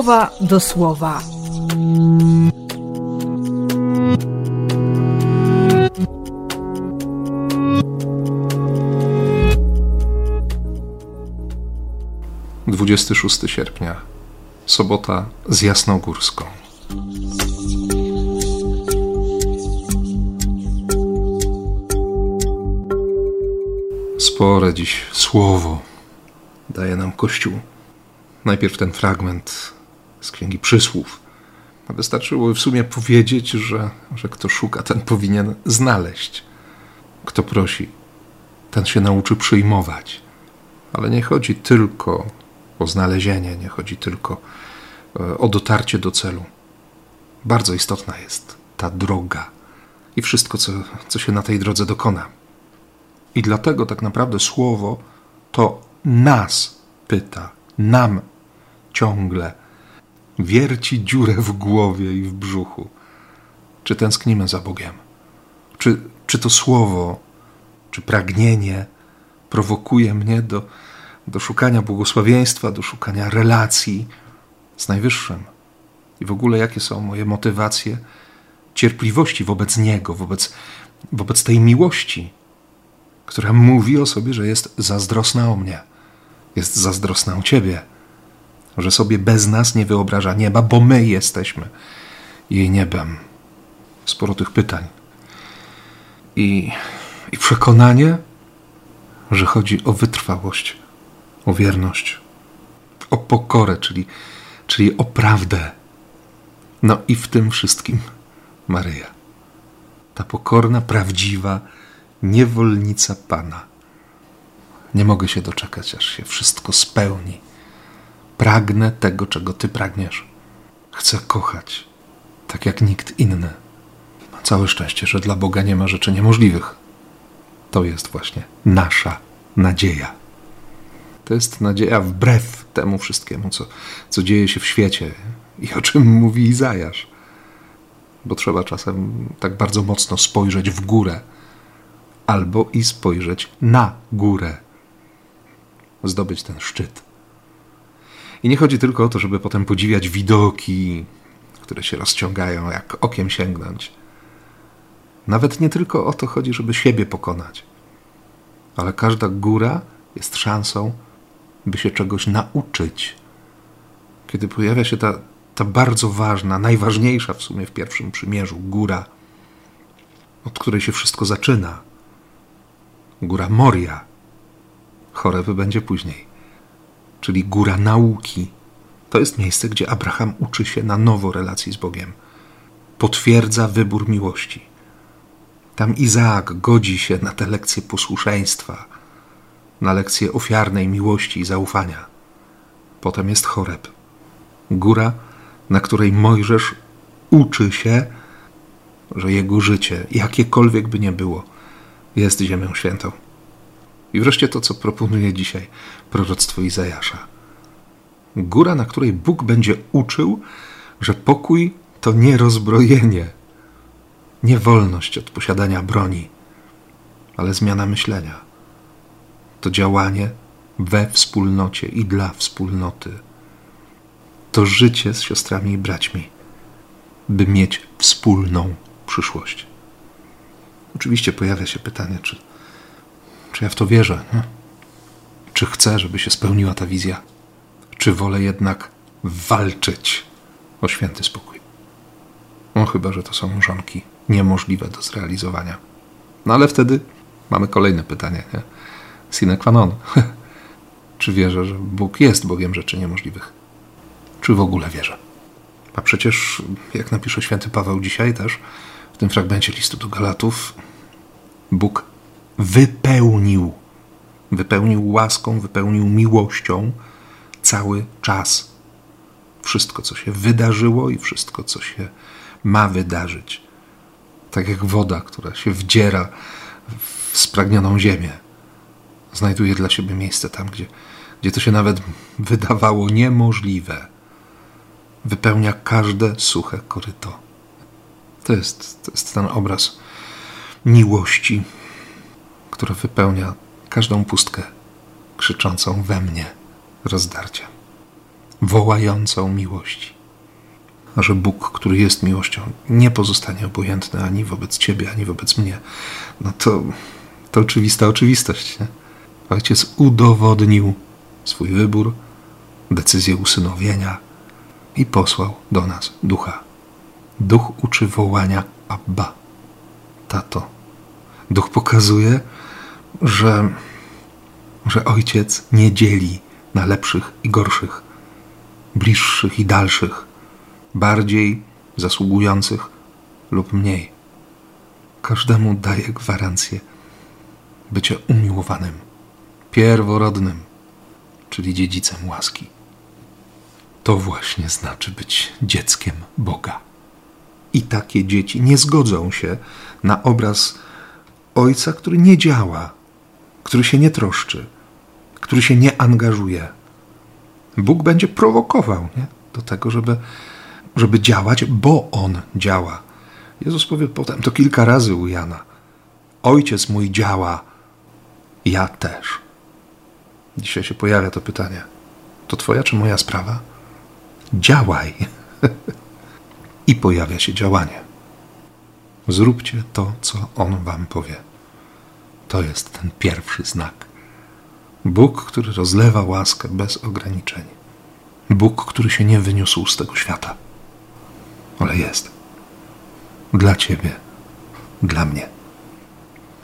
słowa do słowa. Dwudziesty szósty sierpnia, sobota z Jasnogórską. Spore dziś słowo daje nam Kościół. Najpierw ten fragment z Księgi Przysłów. Wystarczyło w sumie powiedzieć, że, że kto szuka, ten powinien znaleźć. Kto prosi, ten się nauczy przyjmować. Ale nie chodzi tylko o znalezienie, nie chodzi tylko e, o dotarcie do celu. Bardzo istotna jest ta droga i wszystko, co, co się na tej drodze dokona. I dlatego tak naprawdę słowo to nas pyta, nam ciągle wierci dziurę w głowie i w brzuchu. Czy tęsknimy za Bogiem? Czy, czy to słowo, czy pragnienie prowokuje mnie do, do szukania błogosławieństwa, do szukania relacji z Najwyższym? I w ogóle jakie są moje motywacje cierpliwości wobec Niego, wobec, wobec tej miłości, która mówi o sobie, że jest zazdrosna o mnie, jest zazdrosna o Ciebie, że sobie bez nas nie wyobraża nieba, bo my jesteśmy jej niebem. Sporo tych pytań. I, i przekonanie, że chodzi o wytrwałość, o wierność, o pokorę, czyli, czyli o prawdę. No i w tym wszystkim Maryja. Ta pokorna, prawdziwa, niewolnica Pana. Nie mogę się doczekać, aż się wszystko spełni. Pragnę tego, czego Ty pragniesz. Chcę kochać, tak jak nikt inny. Całe szczęście, że dla Boga nie ma rzeczy niemożliwych. To jest właśnie nasza nadzieja. To jest nadzieja wbrew temu wszystkiemu, co, co dzieje się w świecie i o czym mówi Izajasz. Bo trzeba czasem tak bardzo mocno spojrzeć w górę albo i spojrzeć na górę, zdobyć ten szczyt. I nie chodzi tylko o to, żeby potem podziwiać widoki, które się rozciągają, jak okiem sięgnąć. Nawet nie tylko o to chodzi, żeby siebie pokonać, ale każda góra jest szansą, by się czegoś nauczyć. Kiedy pojawia się ta, ta bardzo ważna, najważniejsza w sumie w pierwszym przymierzu góra, od której się wszystko zaczyna góra Moria. Chorewy będzie później, czyli góra nauki. To jest miejsce, gdzie Abraham uczy się na nowo relacji z Bogiem. Potwierdza wybór miłości. Tam Izaak godzi się na te lekcje posłuszeństwa, na lekcje ofiarnej miłości i zaufania. Potem jest Choreb, góra, na której Mojżesz uczy się, że jego życie, jakiekolwiek by nie było, jest ziemią świętą. I wreszcie to, co proponuje dzisiaj proroctwo Izajasza. Góra, na której Bóg będzie uczył, że pokój to nie rozbrojenie, nie wolność od posiadania broni, ale zmiana myślenia. To działanie we wspólnocie i dla wspólnoty. To życie z siostrami i braćmi, by mieć wspólną przyszłość. Oczywiście pojawia się pytanie, czy, czy ja w to wierzę, nie? czy chcę, żeby się spełniła ta wizja, czy wolę jednak walczyć o święty spokój. No chyba, że to są mrzonki niemożliwe do zrealizowania. No ale wtedy mamy kolejne pytanie, nie? Sine qua non. czy wierzę, że Bóg jest Bogiem rzeczy niemożliwych? Czy w ogóle wierzę? A przecież, jak napisze święty Paweł dzisiaj też, tym fragmencie listu do Galatów Bóg wypełnił, wypełnił łaską, wypełnił miłością cały czas. Wszystko, co się wydarzyło i wszystko, co się ma wydarzyć. Tak jak woda, która się wdziera w spragnioną ziemię, znajduje dla siebie miejsce tam, gdzie, gdzie to się nawet wydawało niemożliwe. Wypełnia każde suche koryto. To jest, to jest ten obraz miłości, która wypełnia każdą pustkę krzyczącą we mnie rozdarcia. wołającą miłości. A że Bóg, który jest miłością, nie pozostanie obojętny ani wobec ciebie, ani wobec mnie, no to, to oczywista oczywistość. Nie? Ojciec udowodnił swój wybór, decyzję usynowienia i posłał do nas ducha. Duch uczy wołania Abba, tato. Duch pokazuje, że, że ojciec nie dzieli na lepszych i gorszych, bliższych i dalszych, bardziej zasługujących lub mniej. Każdemu daje gwarancję bycia umiłowanym, pierworodnym, czyli dziedzicem łaski. To właśnie znaczy być dzieckiem Boga. I takie dzieci nie zgodzą się na obraz ojca, który nie działa, który się nie troszczy, który się nie angażuje. Bóg będzie prowokował nie? do tego, żeby, żeby działać, bo On działa. Jezus powie potem to kilka razy u Jana. Ojciec mój działa, ja też. Dzisiaj się pojawia to pytanie. To twoja czy moja sprawa? Działaj. I pojawia się działanie. Zróbcie to, co On wam powie. To jest ten pierwszy znak. Bóg, który rozlewa łaskę bez ograniczeń. Bóg, który się nie wyniósł z tego świata, ale jest. Dla Ciebie, dla mnie.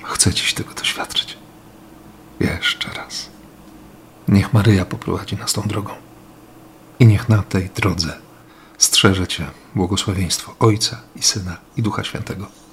Chcę Dziś tego doświadczyć. Jeszcze raz. Niech Maryja poprowadzi nas tą drogą. I niech na tej drodze strzeże Cię błogosławieństwo Ojca i Syna i Ducha Świętego.